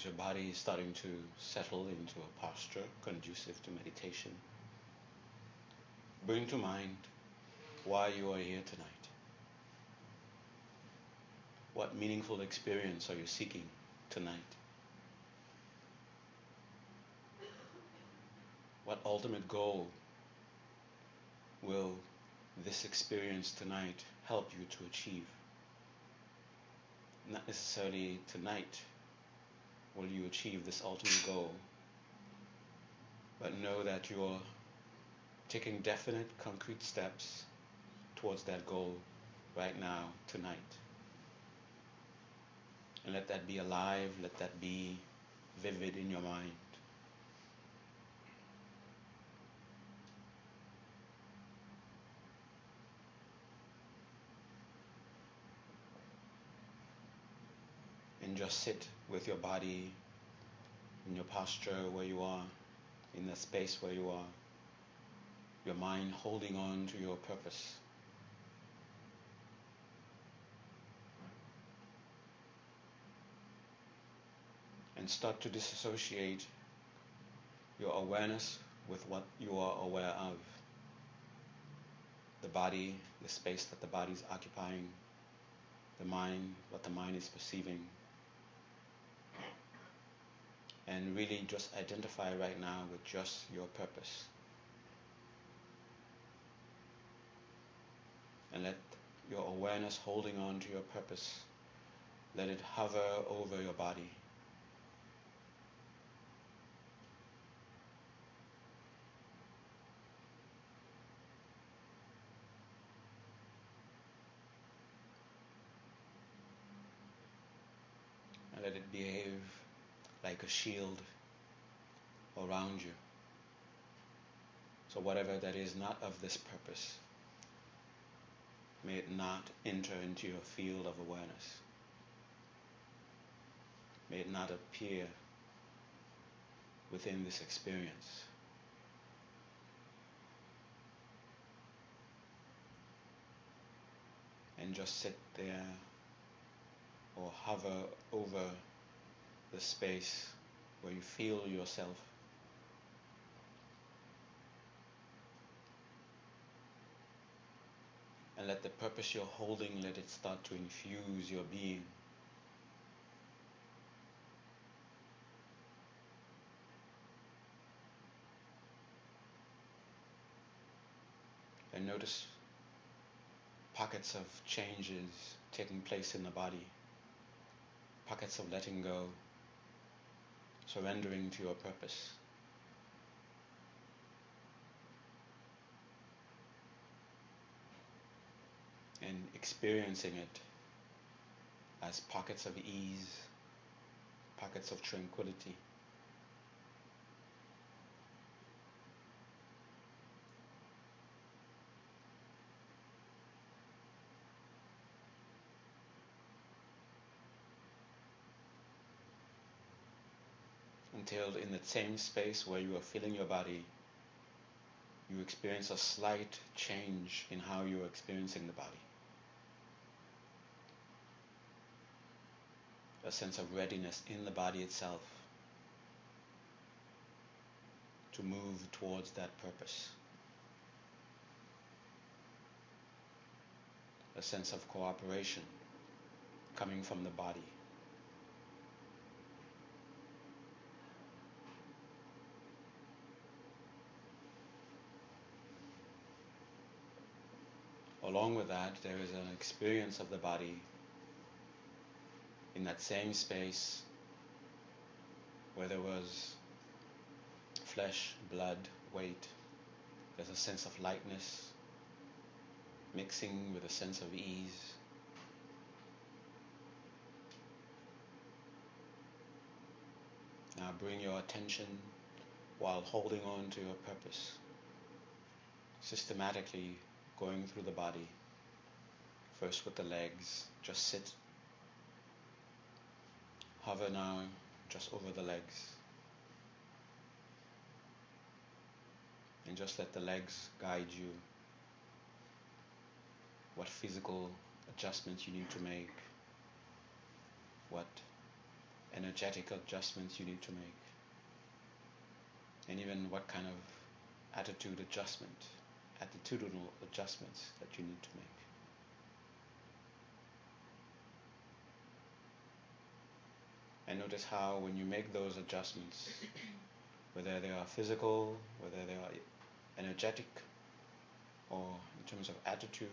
As your body is starting to settle into a posture conducive to meditation, bring to mind why you are here tonight. What meaningful experience are you seeking tonight? What ultimate goal will this experience tonight help you to achieve? Not necessarily tonight will you achieve this ultimate goal, but know that you're taking definite, concrete steps towards that goal right now, tonight. And let that be alive, let that be vivid in your mind. And just sit with your body in your posture where you are, in the space where you are, your mind holding on to your purpose. and start to disassociate your awareness with what you are aware of. The body, the space that the body is occupying, the mind, what the mind is perceiving. And really just identify right now with just your purpose. And let your awareness holding on to your purpose, let it hover over your body. let it behave like a shield around you. So, whatever that is not of this purpose, may it not enter into your field of awareness. May it not appear within this experience. And just sit there or hover over the space where you feel yourself. And let the purpose you're holding, let it start to infuse your being. And notice pockets of changes taking place in the body pockets of letting go, surrendering to your purpose. And experiencing it as pockets of ease, pockets of tranquility. Until in the same space where you are feeling your body, you experience a slight change in how you are experiencing the body. A sense of readiness in the body itself to move towards that purpose. A sense of cooperation coming from the body. Along with that, there is an experience of the body in that same space where there was flesh, blood, weight. There's a sense of lightness mixing with a sense of ease. Now bring your attention while holding on to your purpose, systematically going through the body. First with the legs, just sit. Hover now just over the legs. And just let the legs guide you. What physical adjustments you need to make. What energetic adjustments you need to make, and even what kind of attitude adjustment, attitudinal adjustments that you need to make. And notice how when you make those adjustments, whether they are physical, whether they are energetic, or in terms of attitude,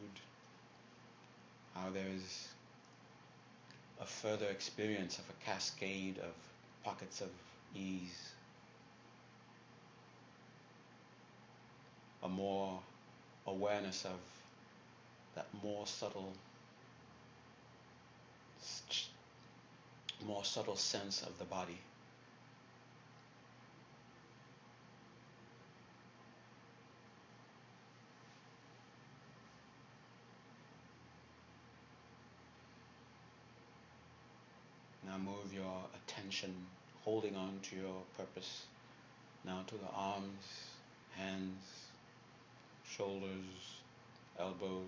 how there is a further experience of a cascade of pockets of ease, a more awareness of that more subtle more subtle sense of the body. Now move your attention, holding on to your purpose, now to the arms, hands, shoulders, elbows.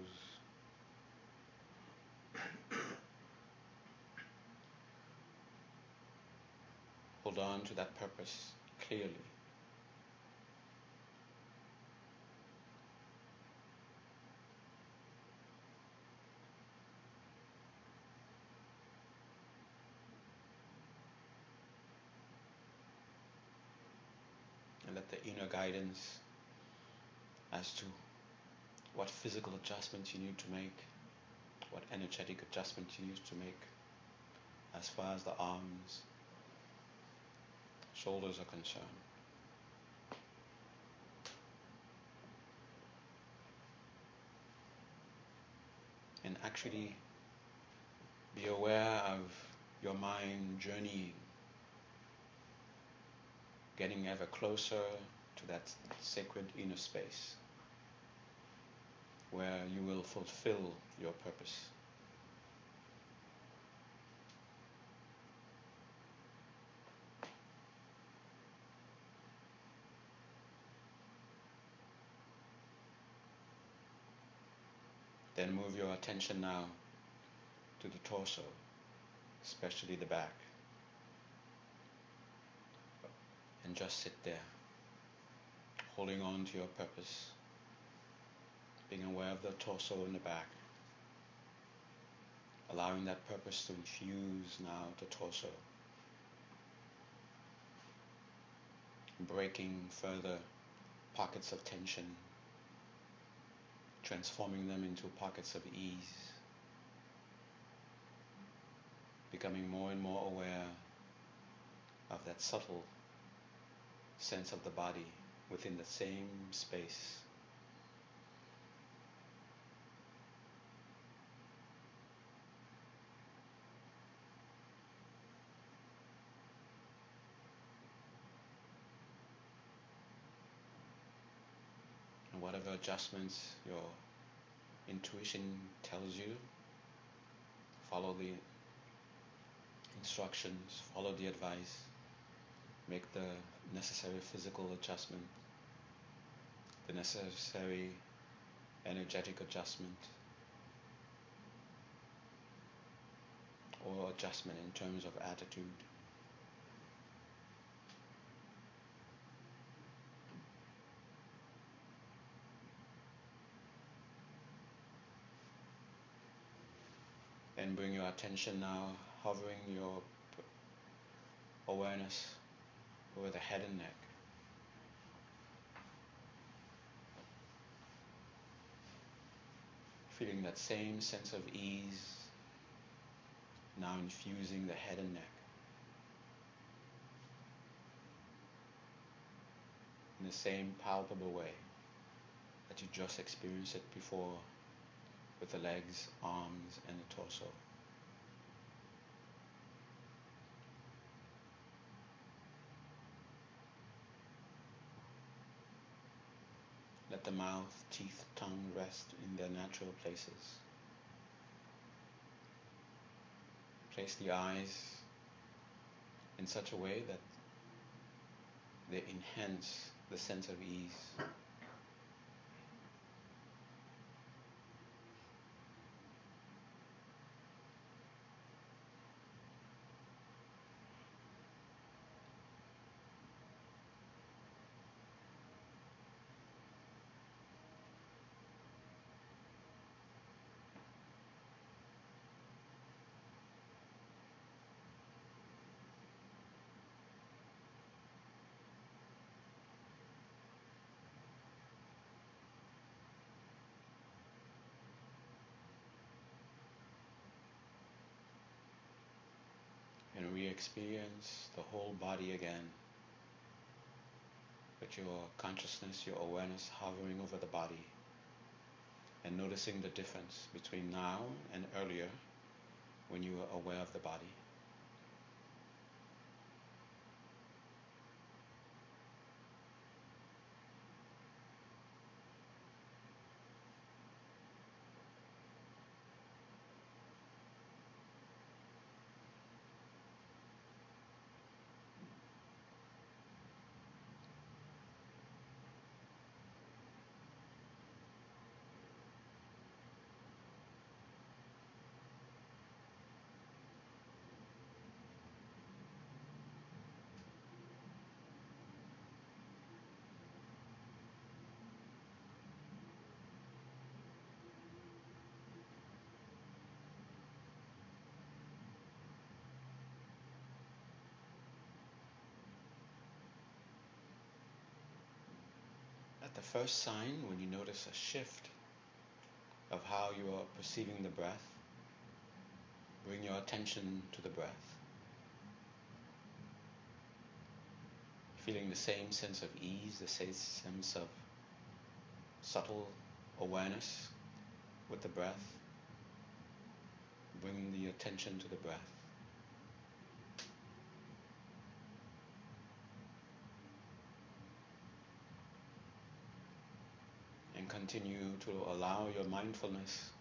Hold on to that purpose clearly. And let the inner guidance as to what physical adjustments you need to make, what energetic adjustments you need to make as far as the arms, shoulders are concerned. And actually be aware of your mind journeying, getting ever closer to that sacred inner space where you will fulfill your purpose. Then move your attention now to the torso, especially the back. And just sit there, holding on to your purpose, being aware of the torso and the back, allowing that purpose to infuse now the torso, breaking further pockets of tension transforming them into pockets of ease, becoming more and more aware of that subtle sense of the body within the same space. And whatever adjustments your intuition tells you, follow the instructions, follow the advice, make the necessary physical adjustment, the necessary energetic adjustment, or adjustment in terms of attitude. Bring your attention now, hovering your awareness over the head and neck. Feeling that same sense of ease now infusing the head and neck. In the same palpable way that you just experienced it before with the legs, arms, and the torso. Let the mouth, teeth, tongue rest in their natural places. Place the eyes in such a way that they enhance the sense of ease. Experience the whole body again. With your consciousness, your awareness hovering over the body and noticing the difference between now and earlier when you were aware of the body. At the first sign, when you notice a shift of how you are perceiving the breath, bring your attention to the breath. Feeling the same sense of ease, the same sense of subtle awareness with the breath. Bring the attention to the breath. Continue to allow your mindfulness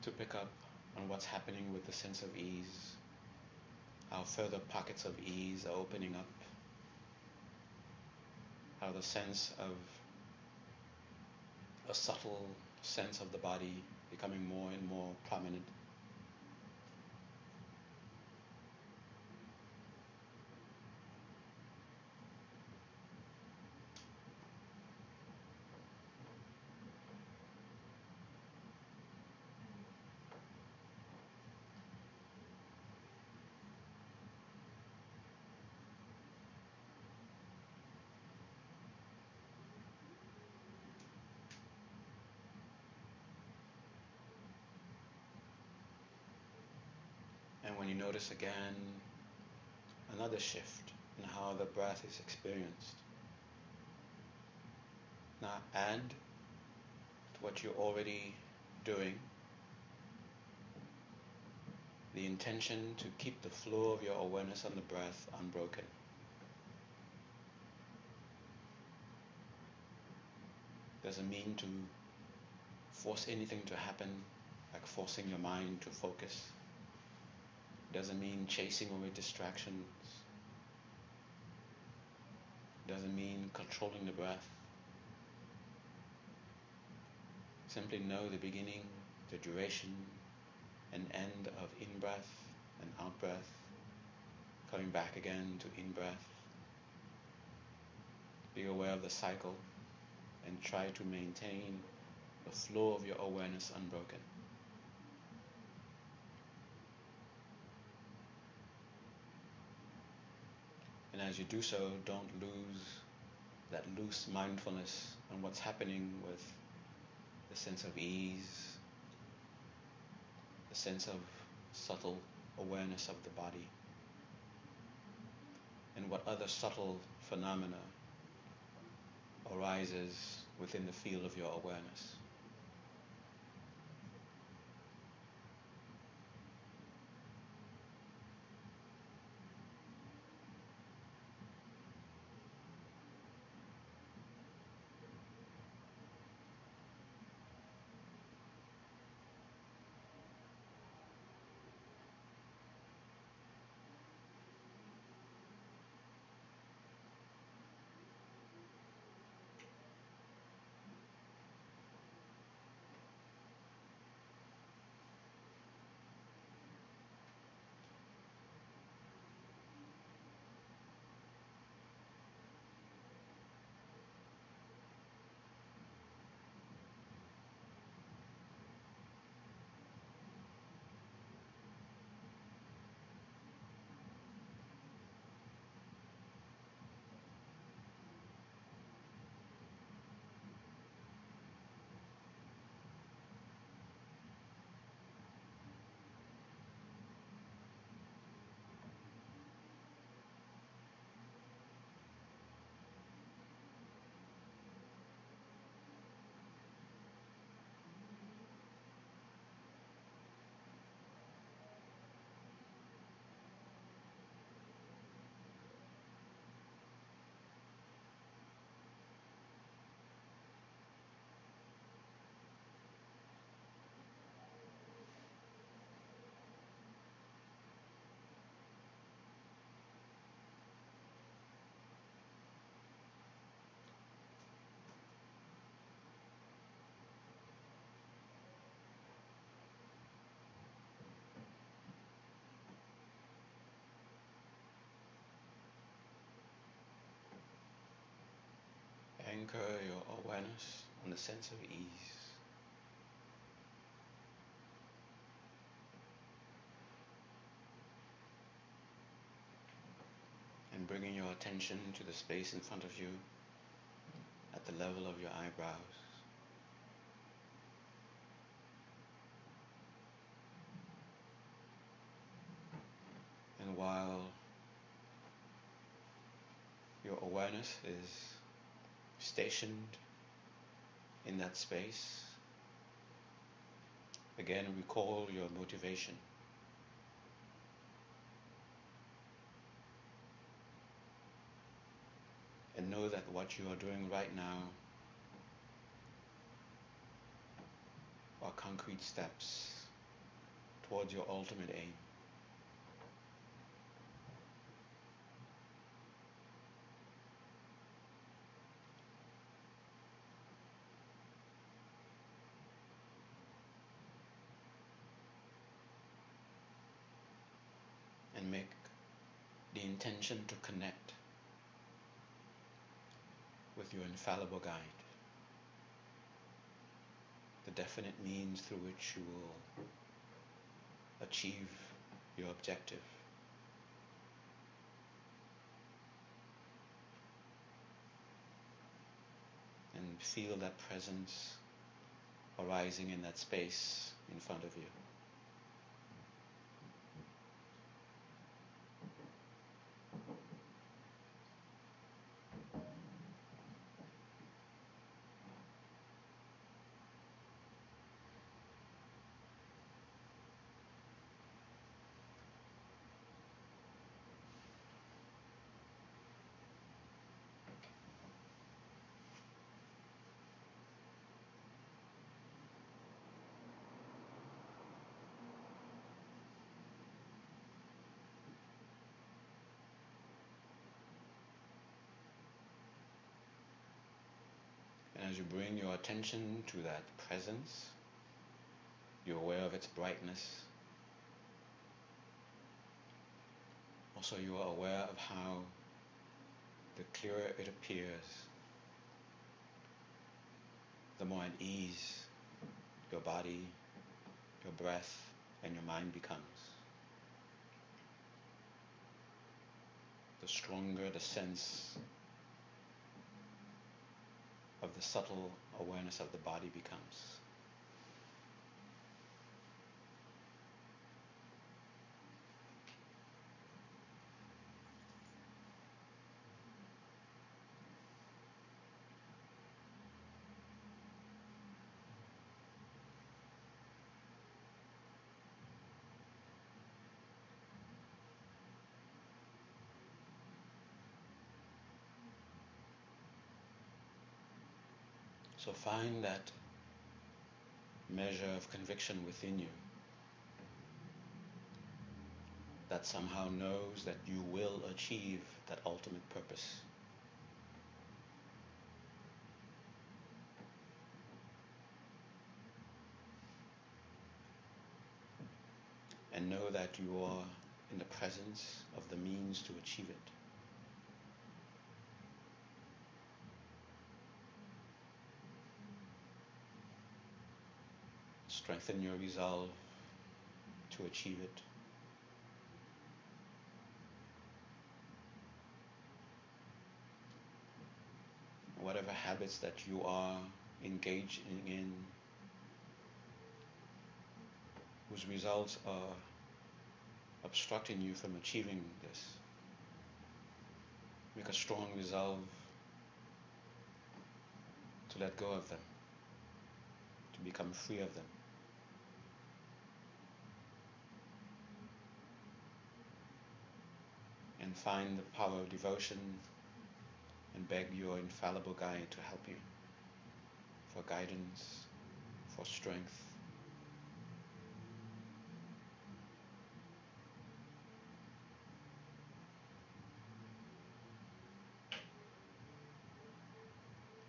to pick up on what's happening with the sense of ease, how further pockets of ease are opening up, how the sense of a subtle sense of the body becoming more and more prominent. When you notice again another shift in how the breath is experienced, now add to what you're already doing the intention to keep the flow of your awareness on the breath unbroken. Doesn't mean to force anything to happen, like forcing your mind to focus doesn't mean chasing away distractions. Doesn't mean controlling the breath. Simply know the beginning, the duration, and end of in breath and out breath. Coming back again to in breath. Be aware of the cycle and try to maintain the flow of your awareness unbroken. And as you do so, don't lose that loose mindfulness on what's happening with the sense of ease, the sense of subtle awareness of the body, and what other subtle phenomena arises within the field of your awareness. Anchor your awareness on the sense of ease. And bringing your attention to the space in front of you at the level of your eyebrows. And while your awareness is stationed in that space, again recall your motivation. And know that what you are doing right now are concrete steps towards your ultimate aim. and make the intention to connect with your infallible guide, the definite means through which you will achieve your objective. And feel that presence arising in that space in front of you. As you bring your attention to that presence, you're aware of its brightness. Also, you are aware of how the clearer it appears, the more at ease your body, your breath, and your mind becomes. The stronger the sense of the subtle awareness of the body becomes. So find that measure of conviction within you that somehow knows that you will achieve that ultimate purpose. And know that you are in the presence of the means to achieve it. Strengthen your resolve to achieve it. Whatever habits that you are engaging in, whose results are obstructing you from achieving this, make a strong resolve to let go of them, to become free of them. And find the power of devotion and beg your infallible guide to help you for guidance, for strength.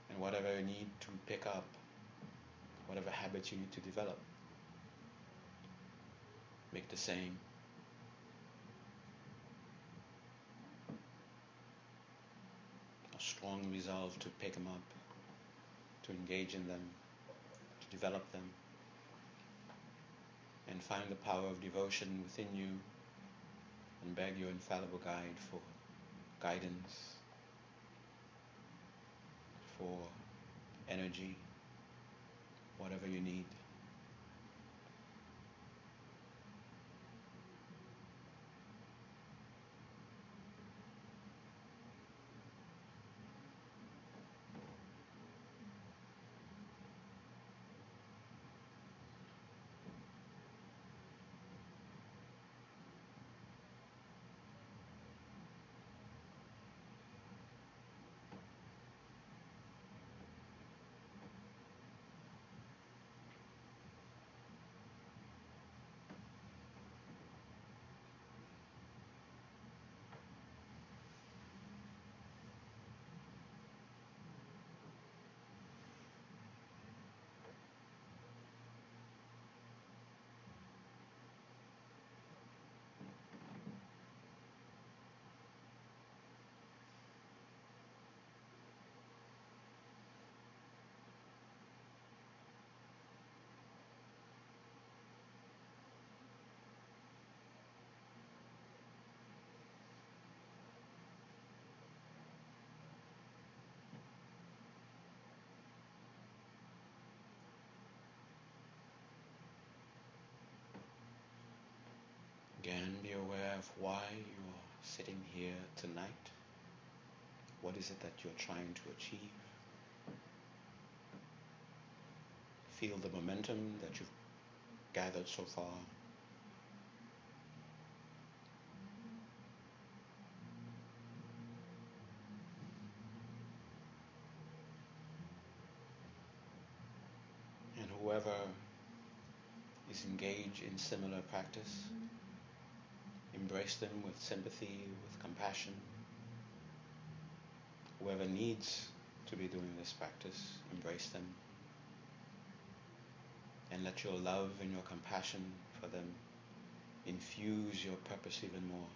And whatever you need to pick up, whatever habits you need to develop, make the same. Strong resolve to pick them up, to engage in them, to develop them, and find the power of devotion within you and beg your infallible guide for guidance, for energy, whatever you need. Be aware of why you're sitting here tonight. What is it that you're trying to achieve? Feel the momentum that you've gathered so far. And whoever is engaged in similar practice, Embrace them with sympathy, with compassion. Whoever needs to be doing this practice, embrace them. And let your love and your compassion for them infuse your purpose even more.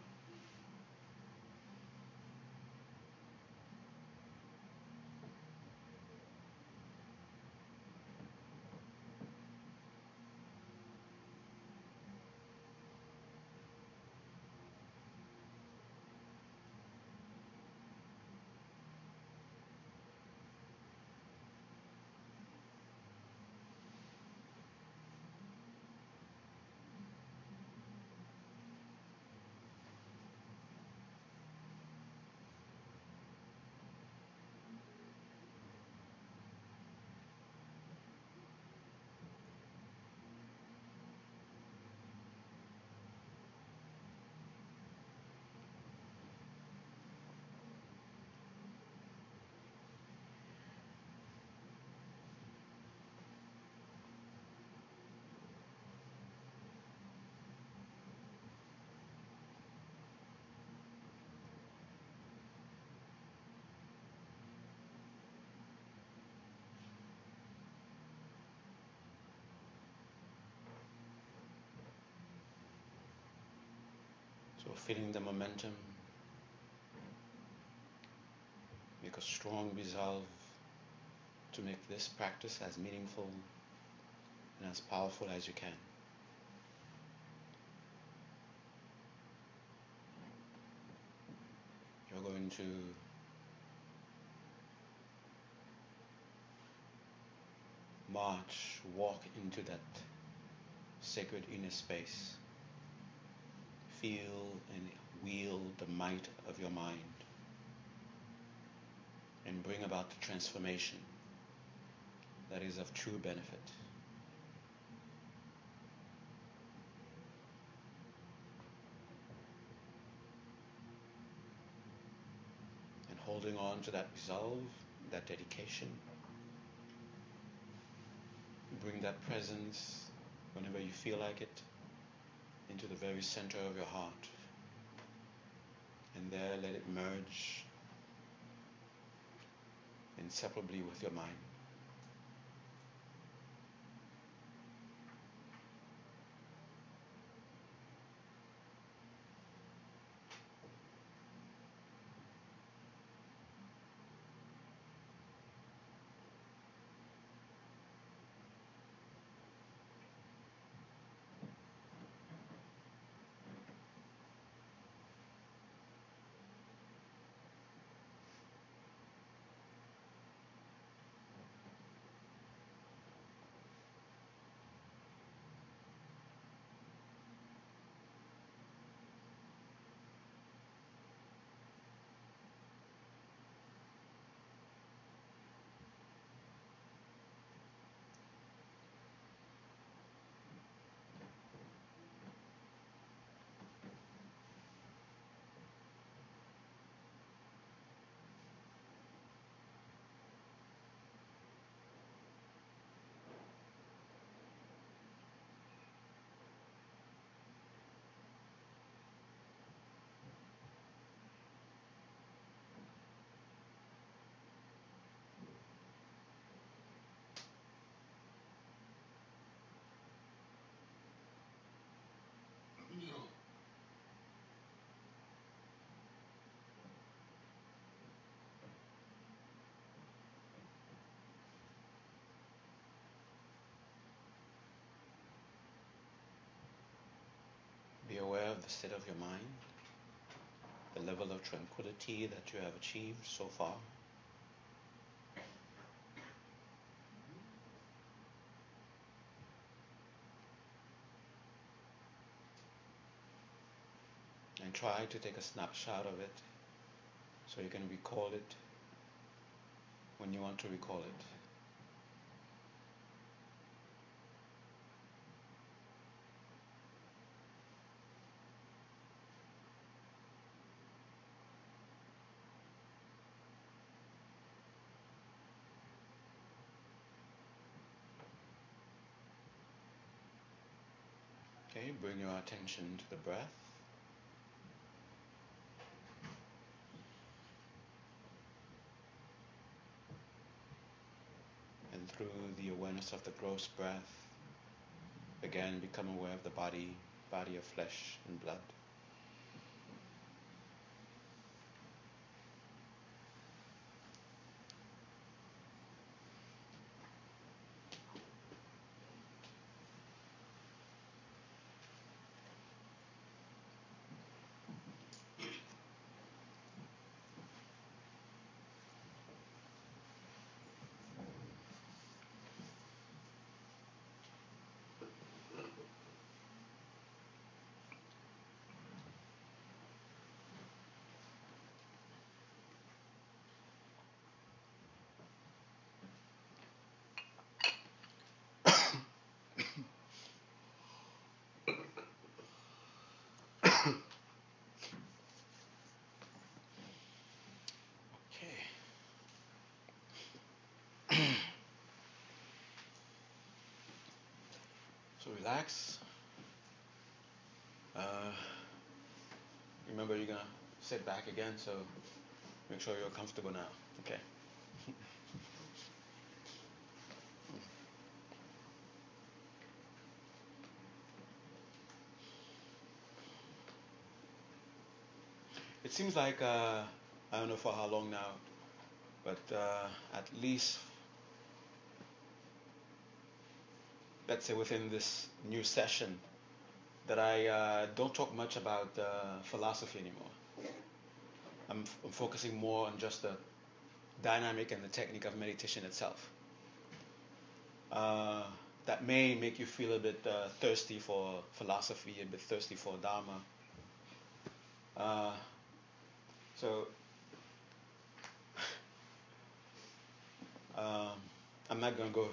So feeling the momentum, make a strong resolve to make this practice as meaningful and as powerful as you can. You're going to march, walk into that sacred inner space feel and wield the might of your mind and bring about the transformation that is of true benefit. And holding on to that resolve, that dedication, bring that presence whenever you feel like it into the very center of your heart. And there let it merge inseparably with your mind. Of the state of your mind, the level of tranquility that you have achieved so far. And try to take a snapshot of it so you can recall it when you want to recall it. Okay, bring your attention to the breath. And through the awareness of the gross breath, again become aware of the body, body of flesh and blood. So relax. Uh, remember, you're gonna sit back again, so make sure you're comfortable now. Okay. It seems like uh, I don't know for how long now, but uh, at least let's say within this new session that I uh, don't talk much about uh, philosophy anymore. I'm, f- I'm, focusing more on just the dynamic and the technique of meditation itself. Uh, that may make you feel a bit uh, thirsty for philosophy, a bit thirsty for Dharma. Uh, so um, I'm not going to go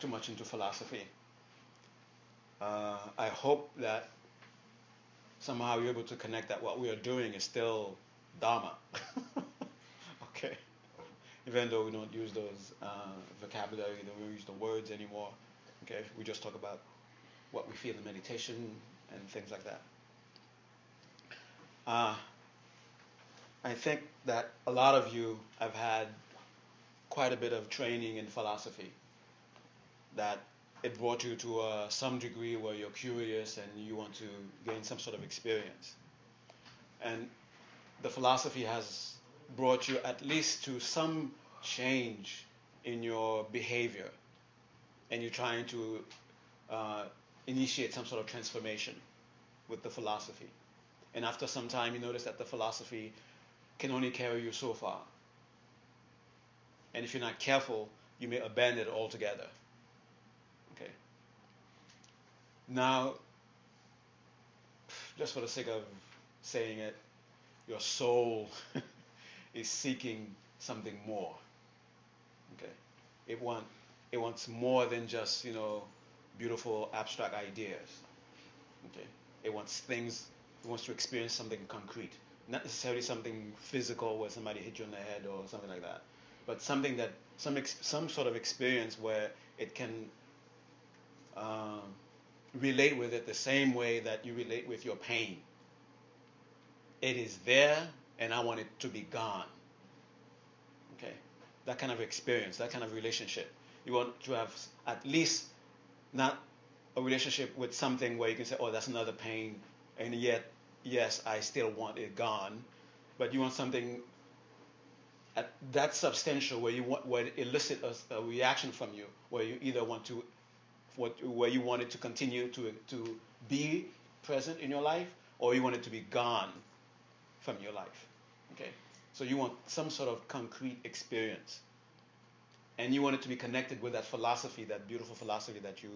too much into philosophy. Uh, I hope that somehow you're able to connect that what we are doing is still Dharma. okay. Even though we don't use those uh, vocabulary, we don't use the words anymore. Okay. We just talk about what we feel in meditation and things like that. Uh, I think that a lot of you have had quite a bit of training in philosophy that it brought you to uh, some degree where you're curious and you want to gain some sort of experience. And the philosophy has brought you at least to some change in your behavior. And you're trying to uh, initiate some sort of transformation with the philosophy. And after some time, you notice that the philosophy can only carry you so far. And if you're not careful, you may abandon it altogether. Now, just for the sake of saying it, your soul is seeking something more. Okay, it want it wants more than just you know beautiful abstract ideas. Okay, it wants things. It wants to experience something concrete, not necessarily something physical where somebody hit you on the head or something like that, but something that some ex, some sort of experience where it can. Um, relate with it the same way that you relate with your pain. It is there, and I want it to be gone. Okay? That kind of experience, that kind of relationship. You want to have at least not a relationship with something where you can say, oh, that's another pain, and yet, yes, I still want it gone. But you want something at that substantial where you want where it elicit a, a reaction from you, where you either want to what, where you want it to continue to, to be present in your life, or you want it to be gone from your life. Okay? So you want some sort of concrete experience. And you want it to be connected with that philosophy, that beautiful philosophy that you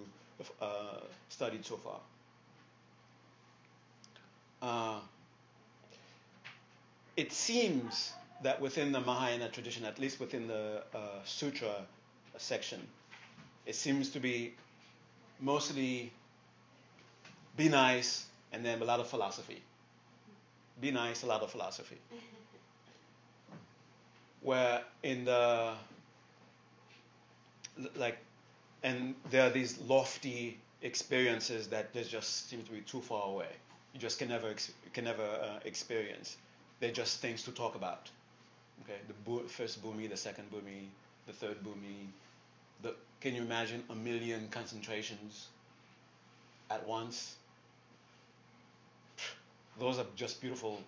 uh, studied so far. Uh, it seems that within the Mahayana tradition, at least within the uh, sutra section, it seems to be mostly be nice and then a lot of philosophy. Be nice, a lot of philosophy. Where in the like, and there are these lofty experiences that just seem to be too far away. You just can never can never uh, experience. They're just things to talk about. Okay, the first bhumi, the second bhumi, the third bhumi. The, can you imagine a million concentrations at once? Those are just beautiful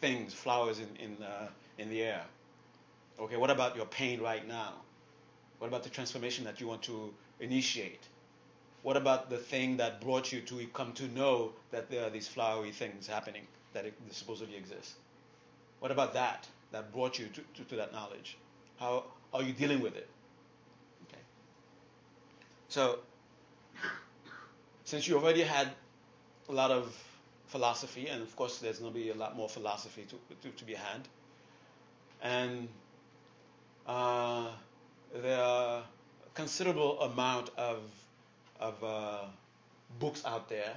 things, flowers in, in, uh, in the air. Okay, what about your pain right now? What about the transformation that you want to initiate? What about the thing that brought you to come to know that there are these flowery things happening that supposedly exist? What about that that brought you to, to, to that knowledge? How are you dealing with it? So, since you already had a lot of philosophy, and of course there's going to be a lot more philosophy to, to, to be had, and uh, there are a considerable amount of, of uh, books out there.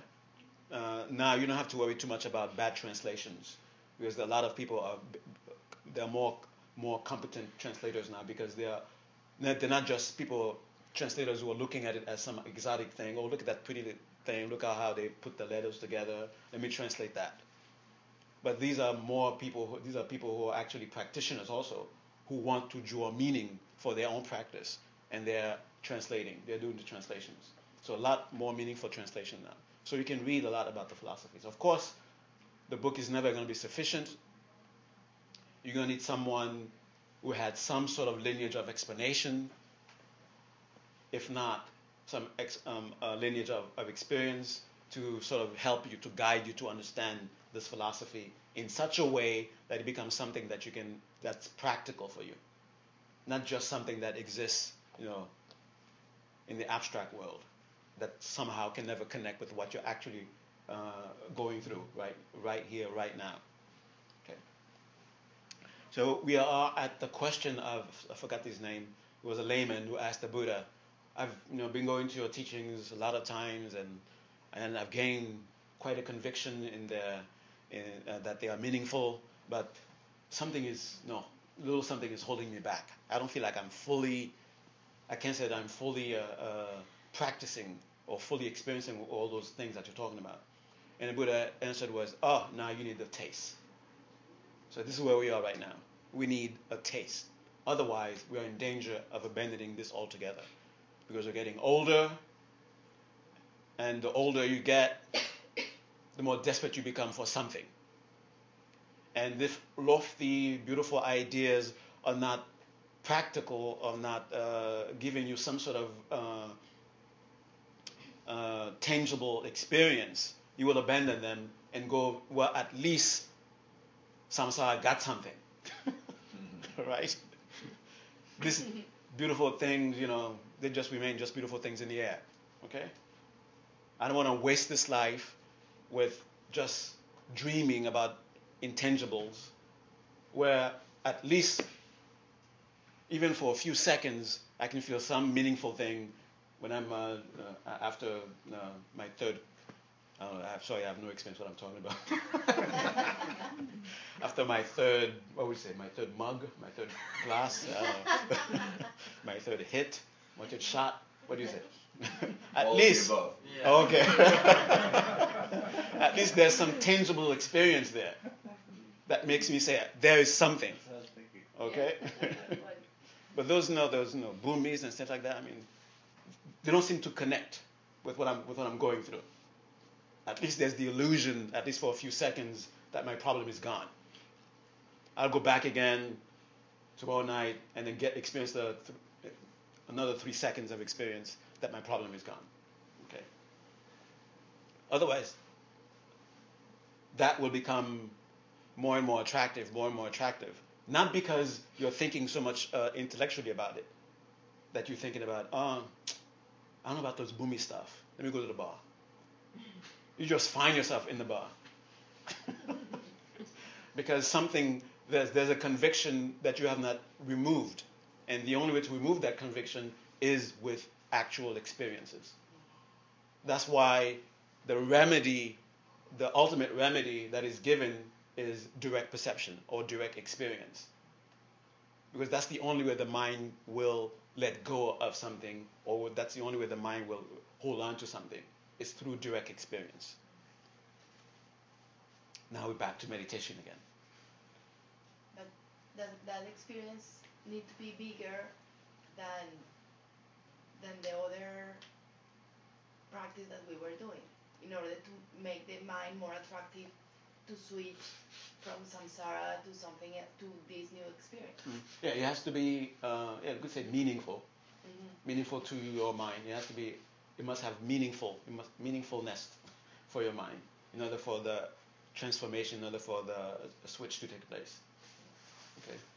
Uh, now you don't have to worry too much about bad translations because a lot of people are they're more more competent translators now because they are they're not just people translators who are looking at it as some exotic thing. Oh, look at that pretty thing. Look at how they put the letters together. Let me translate that. But these are more people. Who, these are people who are actually practitioners also, who want to draw meaning for their own practice, and they're translating. They're doing the translations. So a lot more meaningful translation now. So you can read a lot about the philosophies. Of course, the book is never going to be sufficient. You're going to need someone who had some sort of lineage of explanation, if not some ex, um, uh, lineage of, of experience to sort of help you, to guide you to understand this philosophy in such a way that it becomes something that you can, that's practical for you, not just something that exists, you know, in the abstract world that somehow can never connect with what you're actually uh, going through right, right here, right now. Okay. So we are at the question of I forgot his name. It was a layman who asked the Buddha. I've you know been going to your teachings a lot of times, and and I've gained quite a conviction in their in, uh, that they are meaningful, but something is no little something is holding me back. I don't feel like I'm fully. I can't say that I'm fully uh, uh, practicing or fully experiencing all those things that you're talking about. And the Buddha answered was, oh, now you need the taste. So this is where we are right now. We need a taste. Otherwise, we are in danger of abandoning this altogether. Because we're getting older, and the older you get, the more desperate you become for something. And if lofty, beautiful ideas are not practical, or not uh, giving you some sort of uh, uh, tangible experience, you will abandon them and go, well, at least samsara got something. right? These beautiful things, you know, they just remain just beautiful things in the air. Okay? I don't want to waste this life with just dreaming about intangibles where at least even for a few seconds I can feel some meaningful thing when I'm uh, uh, after uh, my third I'm sorry, I have no experience what I'm talking about. After my third, what would you say, my third mug, my third glass, my third hit, my third shot, what do you say? At All least. Yeah. Okay. At least there's some tangible experience there that makes me say there is something. Okay. but those no, those no bhumis and stuff like that. I mean, they don't seem to connect with what I'm with what I'm going through at least there's the illusion, at least for a few seconds, that my problem is gone. I'll go back again tomorrow night and then get experience the th- another three seconds of experience that my problem is gone. Okay. Otherwise, that will become more and more attractive, more and more attractive. Not because you're thinking so much uh, intellectually about it, that you're thinking about, oh, I don't know about those bhumi stuff. Let me go to the bar. You just find yourself in the bar. because something, there's, there's a conviction that you have not removed. And the only way to remove that conviction is with actual experiences. That's why the remedy, the ultimate remedy that is given is direct perception or direct experience. Because that's the only way the mind will let go of something, or that's the only way the mind will hold on to something, is through direct experience. Now we're back to meditation again. But that, that experience need to be bigger than than the other practice that we were doing in order to make the mind more attractive to switch from samsara to something to this new experience. Mm. Yeah, it has to be uh, yeah, good say meaningful, mm-hmm. meaningful to your mind. It has to be. It must have meaningful, it must meaningfulness for your mind in order for the transformation, in order for the switch to take place.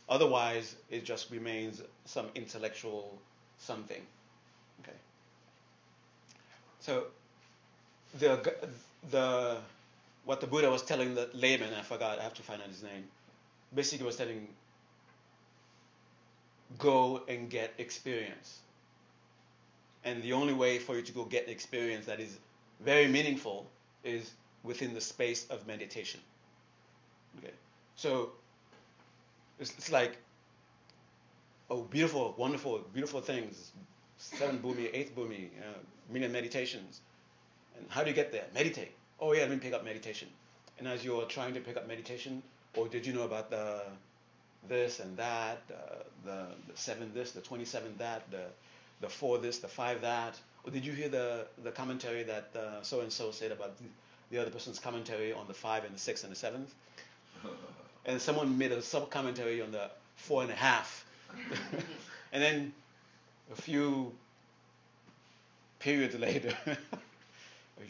Otherwise, it just remains some intellectual something. Okay. So the the what the Buddha was telling the layman, I forgot, I have to find out his name. Basically, was telling, go and get experience. And the only way for you to go get experience that is very meaningful is within the space of meditation. Okay, so it's, it's like, oh, beautiful, wonderful, beautiful things. Seven bhumi, eighth bhumi, uh, million meditations. And how do you get there? Meditate. Oh yeah, let me pick up meditation. And as you're trying to pick up meditation, or did you know about the this and that, uh, the, the seven this, the twenty-seven that, the the four this, the five that? Or did you hear the the commentary that so and so said about the, the other person's commentary on the five and the six and the seventh? and someone made a sub commentary on the four and a half. and then a few periods later,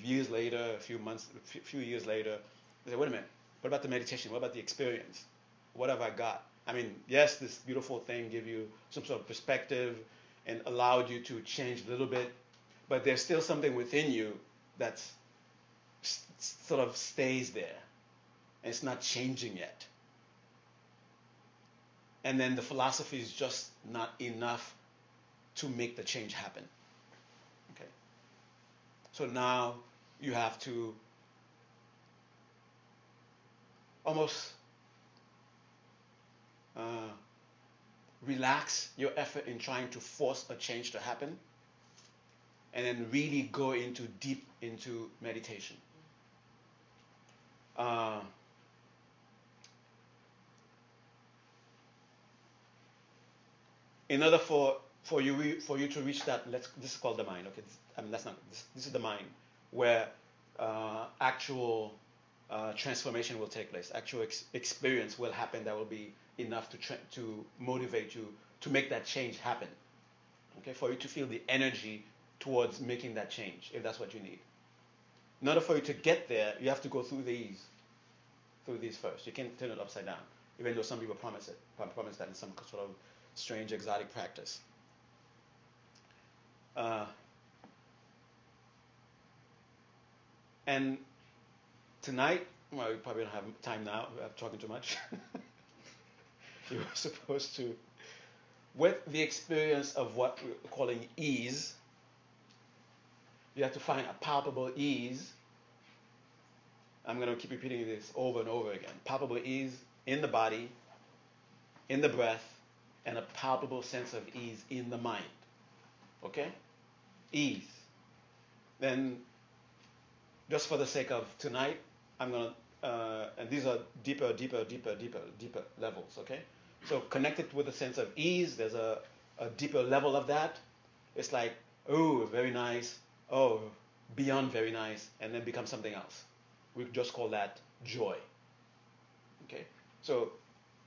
years later, a few months, a few years later, they say, wait a minute, what about the meditation? What about the experience? What have I got? I mean, yes, this beautiful thing gave you some sort of perspective and allowed you to change a little bit, but there's still something within you that's sort of stays there. And it's not changing yet. And then the philosophy is just not enough to make the change happen. Okay. So now you have to almost uh, relax your effort in trying to force a change to happen and then really go into deep into meditation. Uh, in order for for you for you to reach that, let's this is called the mind. Okay, this, I mean that's not this, this is the mind where uh, actual uh, transformation will take place. Actual ex- experience will happen that will be enough to tra- to motivate you to make that change happen. Okay, for you to feel the energy towards making that change, if that's what you need. In order for you to get there, you have to go through these, through these first. You can't turn it upside down, even though some people promise it, promise that in some sort of strange exotic practice. Uh, and tonight, well, we probably don't have time now. I'm talking too much. you were supposed to, with the experience of what we're calling ease, you have to find a palpable ease. I'm going to keep repeating this over and over again. Palpable ease in the body, in the breath, and a palpable sense of ease in the mind. Okay? Ease. Then, just for the sake of tonight, I'm going to, uh, and these are deeper, deeper, deeper, deeper, deeper levels, okay? So connected with a sense of ease, there's a, a deeper level of that. It's like, oh, very nice, oh, beyond very nice, and then become something else. We just call that joy. Okay? So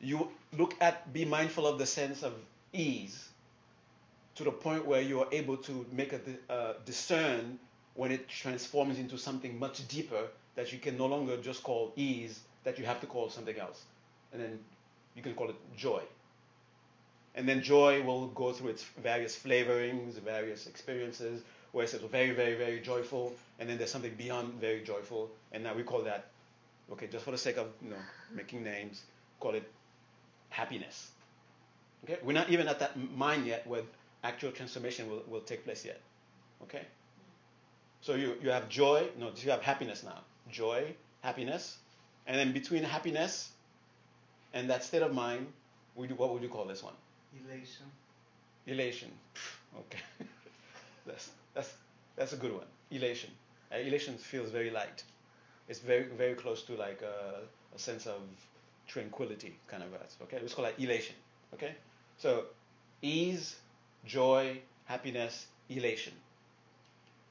you look at, be mindful of the sense of ease to the point where you are able to make a uh, discern when it transforms into something much deeper that you can no longer just call ease, that you have to call something else. And then you can call it joy. And then joy will go through its various flavorings, various experiences, where it says very, very, very joyful, and then there's something beyond very joyful, and now we call that, okay, just for the sake of you know making names, call it happiness. Okay, we're not even at that mind yet where actual transformation will, will take place yet. Okay, so you you have joy, no, you have happiness now, joy, happiness, and then between happiness and that state of mind, we do, what would you call this one? Elation. Elation. Okay. that's, that's, that's a good one. Elation. Uh, elation feels very light. It's very, very close to like a, a sense of tranquility kind of that. Okay, let's call that elation. Okay, so ease, joy, happiness, elation.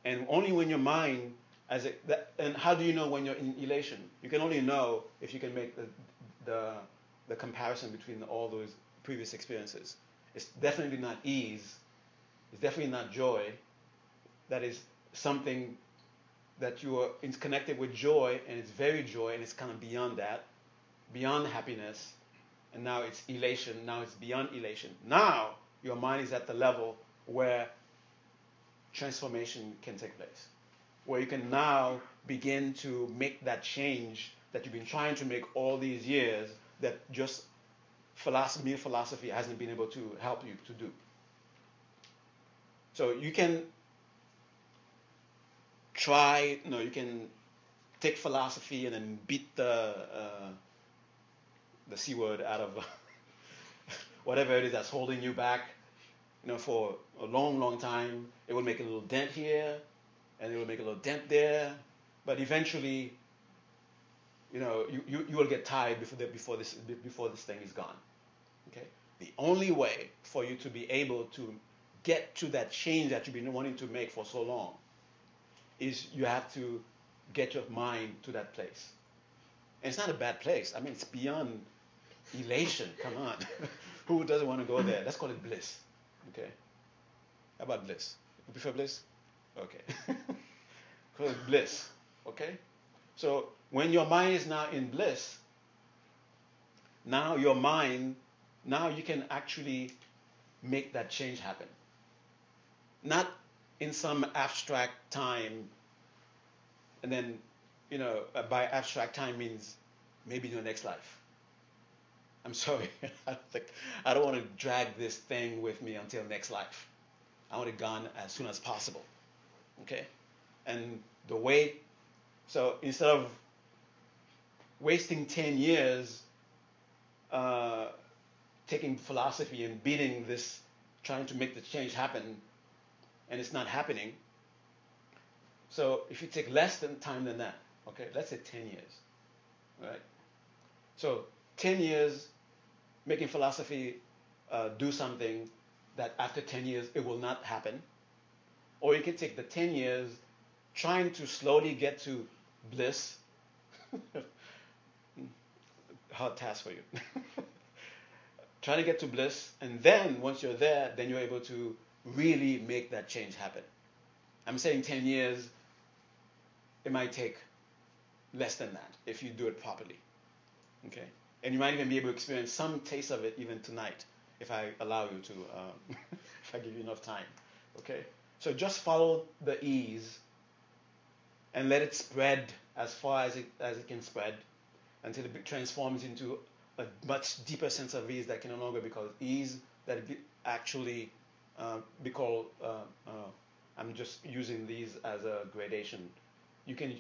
And only when your mind, as it, that, and how do you know when you're in elation? You can only know if you can make the, the, the comparison between all those previous experiences. It's definitely not ease. It's definitely not joy. That is something that you are it's connected with joy, and it's very joy, and it's kind of beyond that, beyond happiness, and now it's elation. Now it's beyond elation. Now your mind is at the level where transformation can take place, where you can now begin to make that change that you've been trying to make all these years that just philosophy, mere philosophy hasn't been able to help you to do. So you can try, know, you can take philosophy and then beat the uh, the c word out of whatever it is that's holding you back, you know, for a long, long time. It will make a little dent here, and it will make a little dent there, but eventually, you know, you, you, you will get tired before the, before this before this thing is gone. Okay. The only way for you to be able to get to that change that you've been wanting to make for so long is you have to get your mind to that place. And it's not a bad place. I mean, it's beyond elation. Come on. Who doesn't want to go there? Let's call it bliss. Okay? How about bliss? You prefer bliss? Okay. call it bliss. Okay? So when your mind is now in bliss, now your mind, now you can actually make that change happen. Not in some abstract time, and then, you know, by abstract time means maybe in your next life. I'm sorry, I don't I don't want to drag this thing with me until next life. I want it gone as soon as possible. Okay, and the way, so instead of wasting 10 years uh, taking philosophy and beating this, trying to make the change happen, and it's not happening. So if you take less than time than that, okay, let's say 10 years, right? So 10 years making philosophy uh, do something that after 10 years it will not happen. Or you can take the 10 years trying to slowly get to bliss. Hard task for you. trying to get to bliss, and then once you're there, then you're able to really make that change happen. I'm saying 10 years, it might take less than that if you do it properly. Okay? And you might even be able to experience some taste of it even tonight if I allow you to, um, if I give you enough time. Okay? So just follow the ease and let it spread as far as it, as it can spread until it transforms into a much deeper sense of ease that can no longer be called ease, that it actually uh, because uh, uh, I'm just using these as a gradation. You can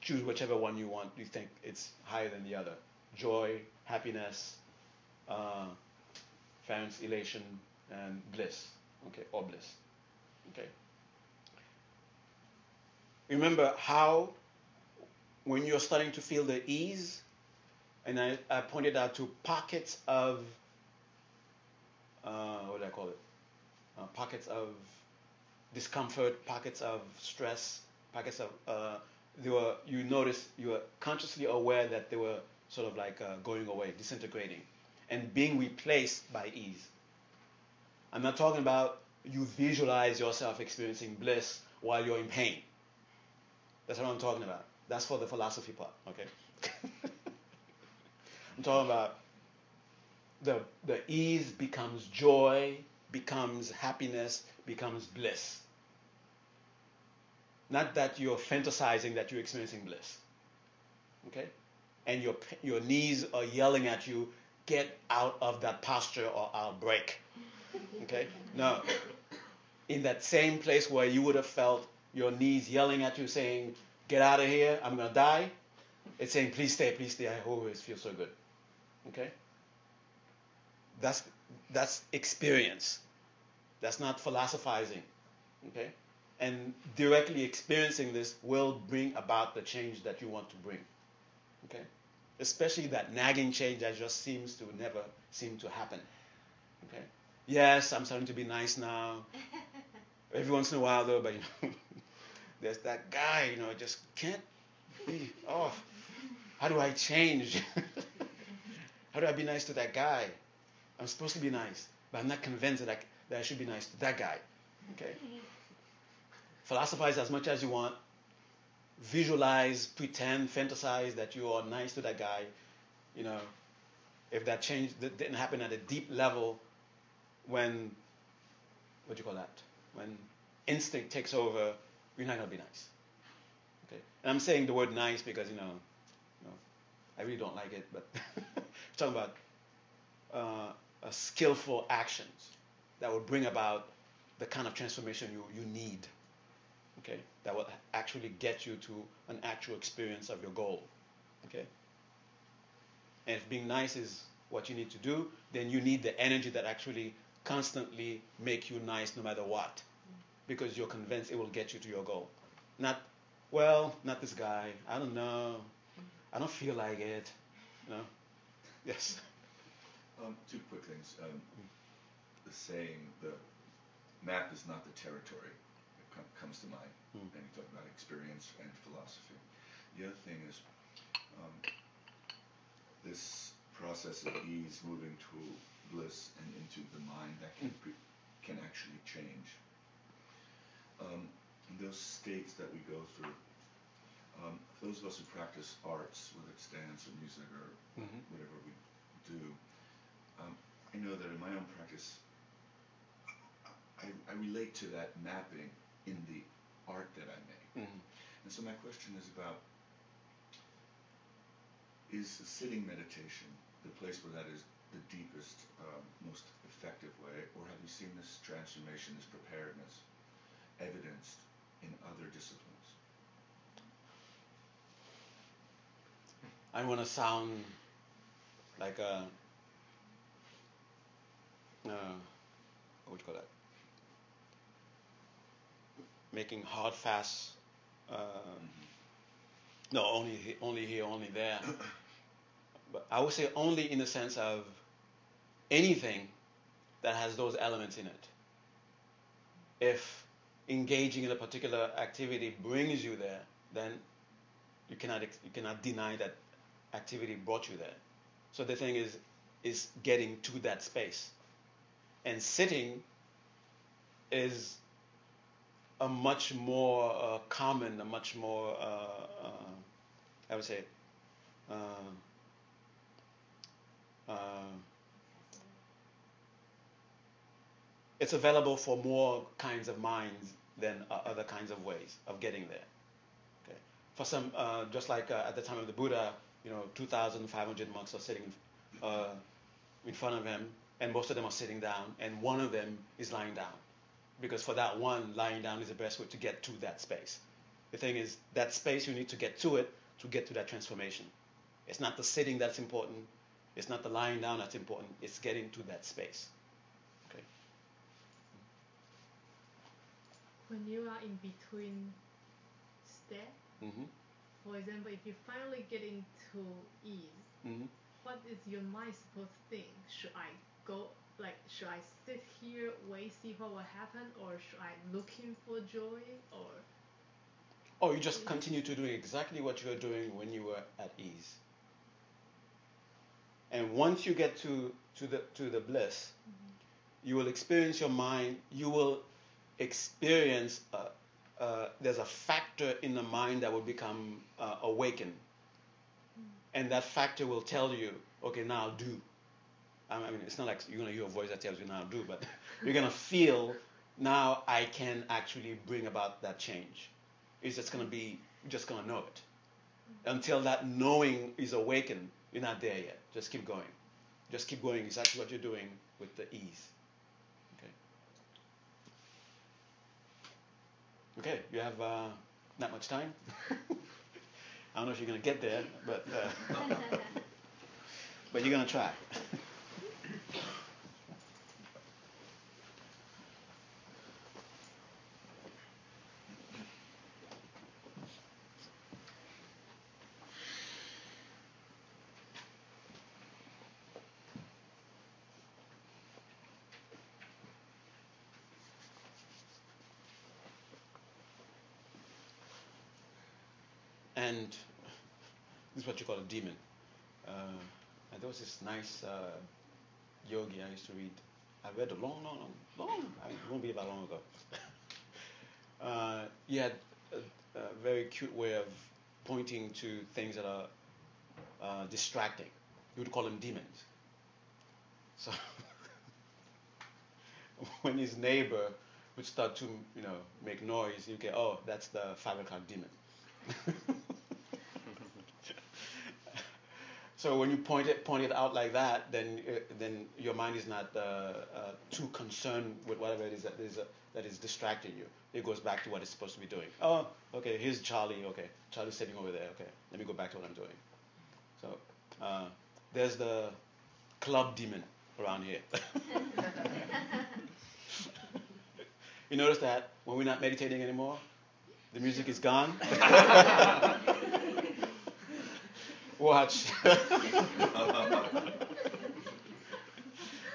choose whichever one you want. You think it's higher than the other. Joy, happiness, uh, elation, and bliss. Okay, or bliss. Okay. Remember how, when you're starting to feel the ease, and I, I pointed out to pockets of, uh, what do I call it? uh, pockets of discomfort, pockets of stress, pockets of uh, they were you notice you were consciously aware that they were sort of like uh, going away, disintegrating, and being replaced by ease. I'm not talking about you visualize yourself experiencing bliss while you're in pain. That's what I'm talking about. That's for the philosophy part, okay? I'm talking about the, the ease becomes joy, becomes happiness, becomes bliss. Not that you're fantasizing that you're experiencing bliss. Okay? And your, your knees are yelling at you, get out of that posture or I'll break. Okay? No. In that same place where you would have felt your knees yelling at you saying, get out of here, I'm going to die, it's saying, please stay, please stay, I always feel so good. Okay? That's, that's experience. That's not philosophizing. Okay? And directly experiencing this will bring about the change that you want to bring. Okay? Especially that nagging change that just seems to never seem to happen. Okay? Yes, I'm starting to be nice now. Every once in a while though, but you know there's that guy, you know, just can't be oh how do I change? how do I be nice to that guy? I'm supposed to be nice, but I'm not convinced that I, that I should be nice to that guy. Okay? Philosophize as much as you want. Visualize, pretend, fantasize that you are nice to that guy. You know, if that change that didn't happen at a deep level, when what do you call that? When instinct takes over, you're not gonna be nice. Okay, and I'm saying the word nice because you know, you know I really don't like it, but I'm talking about uh, skillful actions that will bring about the kind of transformation you, you need. Okay, that will actually get you to an actual experience of your goal. Okay, and if being nice is what you need to do, then you need the energy that actually constantly make you nice no matter what, because you're convinced it will get you to your goal. Not, well, not this guy. I don't know. I don't feel like it. You know. Yes. Um, two quick things. Um, the saying, the map is not the territory, it com- comes to mind. Mm. And you talk about experience and philosophy. The other thing is um, this process of ease moving to bliss and into the mind that can, pre- can actually change. Um, those states that we go through, um, those of us who practice arts, whether it's dance or music or mm-hmm. whatever we do, um, I know that in my own practice, I, I, relate to that mapping in the art that I make. Mm-hmm. And so my question is about is sitting meditation the place where that is the deepest, um, most effective way, or have you seen this transformation, this preparedness evidenced in other disciplines? I want to sound like a uh, what would you call that? Making hard fast. Uh, no, only only here, only there. but I would say only in the sense of anything that has those elements in it. If engaging in a particular activity brings you there, then you cannot you cannot deny that activity brought you there. So the thing is is getting to that space. And sitting is a much more uh, common, a much more, uh, uh, I would say, uh, uh, it's available for more kinds of minds than other kinds of ways of getting there. Okay. For some, just like at the time of the Buddha, you know, 2,500 monks are sitting in front of him and most of them are sitting down, and one of them is lying down. Because for that one, lying down is the best way to get to that space. The thing is, that space, you need to get to it to get to that transformation. It's not the sitting that's important, it's not the lying down that's important, it's getting to that space. Okay? When you are in between steps, mm-hmm. for example, if you finally get into ease, mm-hmm. what is your mind supposed to think? Should I go like should I sit here, wait, see what will happen, or should I looking for joy, or? Oh, you just continue to do exactly what you were doing when you were at ease. And once you get to, to the to the bliss, mm-hmm. you will experience your mind. You will experience a, uh, there's a factor in the mind that will become uh, awakened, and that factor will tell you, okay, now do. I mean, it's not like you're gonna hear a voice that tells you now do, but you're gonna feel now I can actually bring about that change. It's just gonna be, just gonna know it. Until that knowing is awakened, you're not there yet. Just keep going. Just keep going exactly what you're doing with the ease. Okay. Okay, you have uh, not much time. I don't know if you're to get there, but uh, but you're to try. And this is what you call a demon. Uh, and there was this nice uh, yogi I used to read. I read a long, long, long, long. I won't be how long ago. uh, he had a, a, very cute way of pointing to things that are uh, distracting. You would call them demons. So when his neighbor would start to, you know, make noise, you get, oh, that's the o'clock demon. So when you point it point it out like that, then uh, then your mind is not uh, uh, too concerned with whatever it is that is uh, that is distracting you. It goes back to what it's supposed to be doing. Oh, okay, here's Charlie. Okay, Charlie's sitting over there. Okay, let me go back to what I'm doing. So uh, there's the club demon around here. you notice that when we're not meditating anymore, the music is gone. Watch.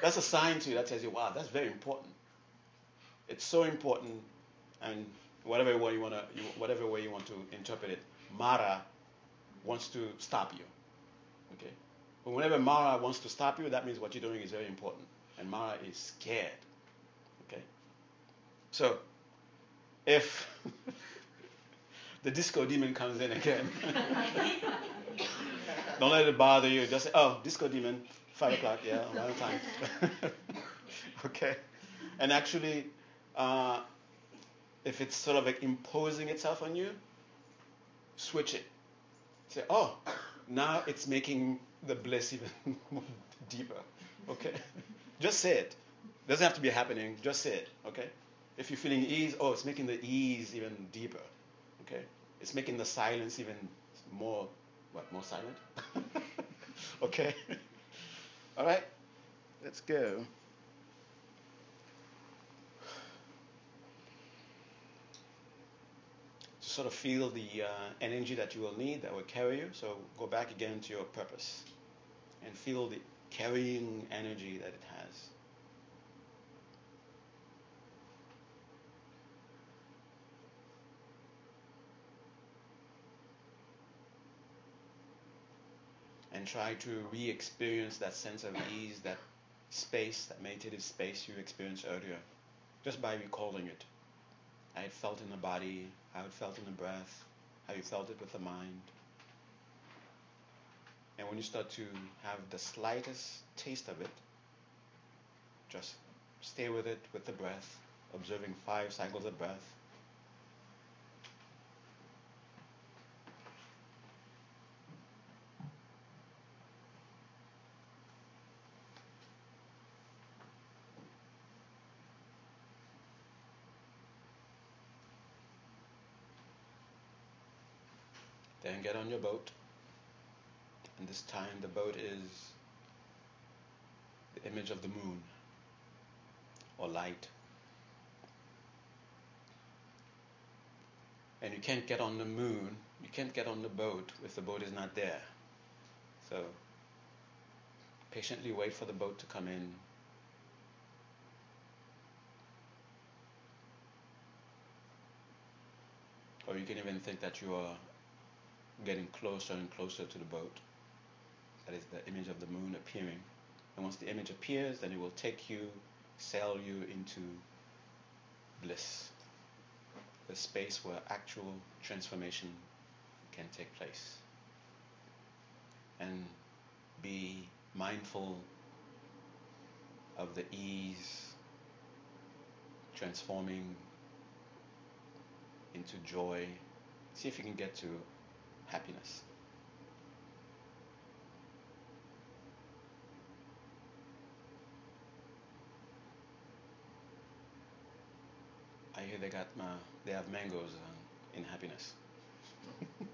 that's a sign to you that tells you, wow, that's very important. It's so important, and whatever way you want to, whatever way you want to interpret it, Mara wants to stop you. Okay. But whenever Mara wants to stop you, that means what you're doing is very important, and Mara is scared. Okay. So, if the disco demon comes in again. Don't let it bother you. Just say, oh, disco demon, five o'clock, yeah, around time. okay. And actually, uh, if it's sort of like imposing itself on you, switch it. Say, oh, now it's making the bliss even deeper. Okay? Just say it. Doesn't have to be happening. Just say it. Okay? If you're feeling ease, oh, it's making the ease even deeper. Okay? It's making the silence even more, what, more silent? okay? All right? Let's go. To Sort of feel the uh, energy that you will need that will carry you. So go back again to your purpose and feel the carrying energy that it has. And try to re experience that sense of ease, that space, that meditative space you experienced earlier, just by recalling it. How it felt in the body, how it felt in the breath, how you felt it with the mind. And when you start to have the slightest taste of it, just stay with it with the breath, observing five cycles of breath. On your boat. And this time the boat is the image of the moon or light. And you can't get on the moon, you can't get on the boat if the boat is not there. So patiently wait for the boat to come in. Or you can even think that you are getting closer and closer to the boat. That is the image of the moon appearing. And once the image appears, then it will take you, sail you into bliss. the space where actual transformation can take place. And be mindful of the ease transforming into joy. See if you can get to happiness. I hear they got uh, they have mangoes uh, in happiness.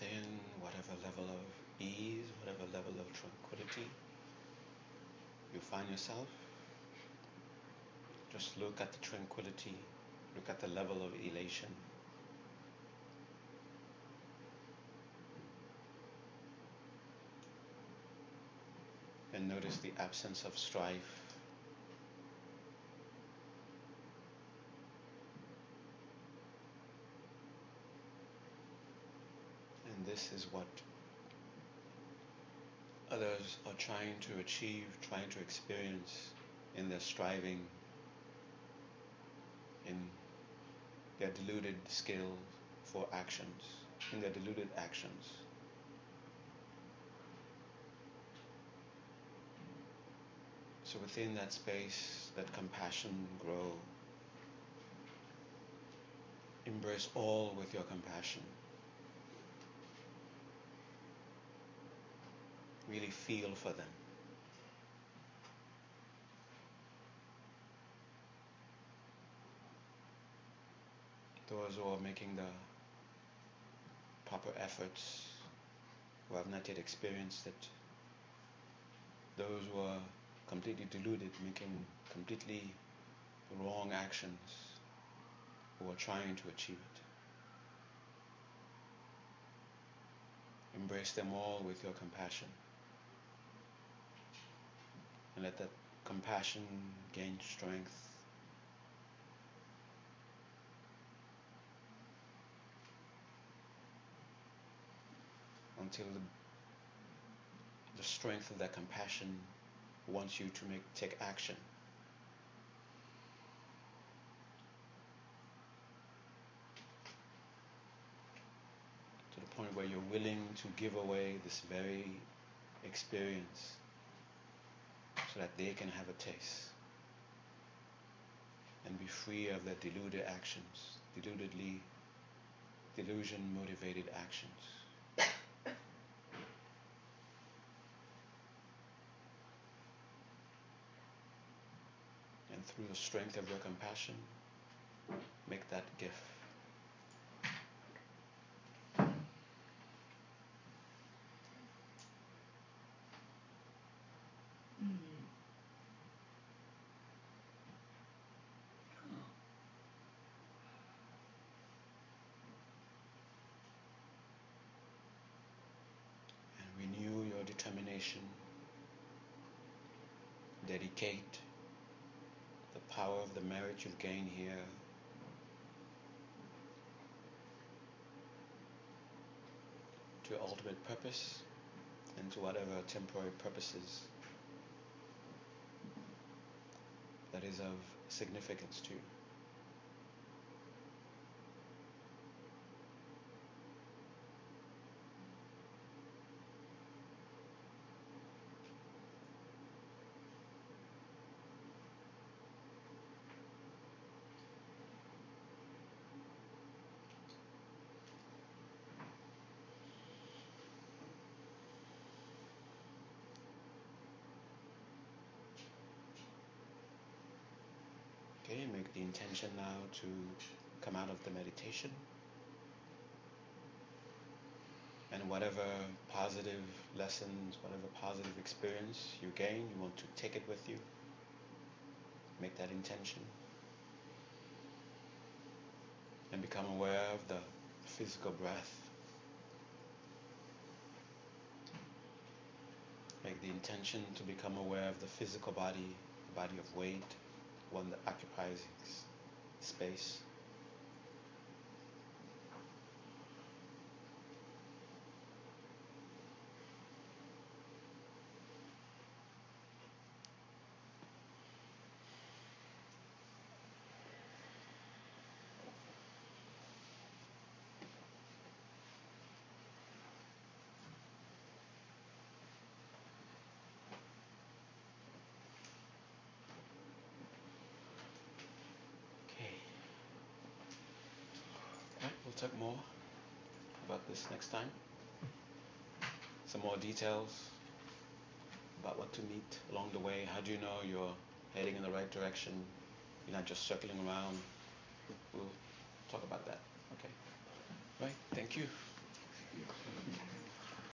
within whatever level of ease, whatever level of tranquility you find yourself. Just look at the tranquility, look at the level of elation. And notice the absence of strife. And this is what others are trying to achieve, trying to experience in their striving, in their deluded skill for actions, in their deluded actions. So within that space, that compassion grow. Embrace all with your compassion. Really feel for them. Those who are making the proper efforts, who have not yet experienced it, those who are completely deluded, making completely wrong actions, who are trying to achieve it. Embrace them all with your compassion. And let that compassion gain strength. Until the, the strength of that compassion wants you to make take action. To the point where you're willing to give away this very experience so that they can have a taste and be free of their deluded actions, deludedly, delusion motivated actions. and through the strength of your compassion, make that gift. Dedicate the power of the merit you've gained here to your ultimate purpose and to whatever temporary purposes that is of significance to you. Okay, make the intention now to come out of the meditation. And whatever positive lessons, whatever positive experience you gain, you want to take it with you. Make that intention. And become aware of the physical breath. Make the intention to become aware of the physical body, the body of weight, one that occupies space. We'll talk more about this next time. Some more details about what to meet along the way. How do you know you're heading in the right direction? You're not just circling around. We'll talk about that. Okay. Right. Thank you.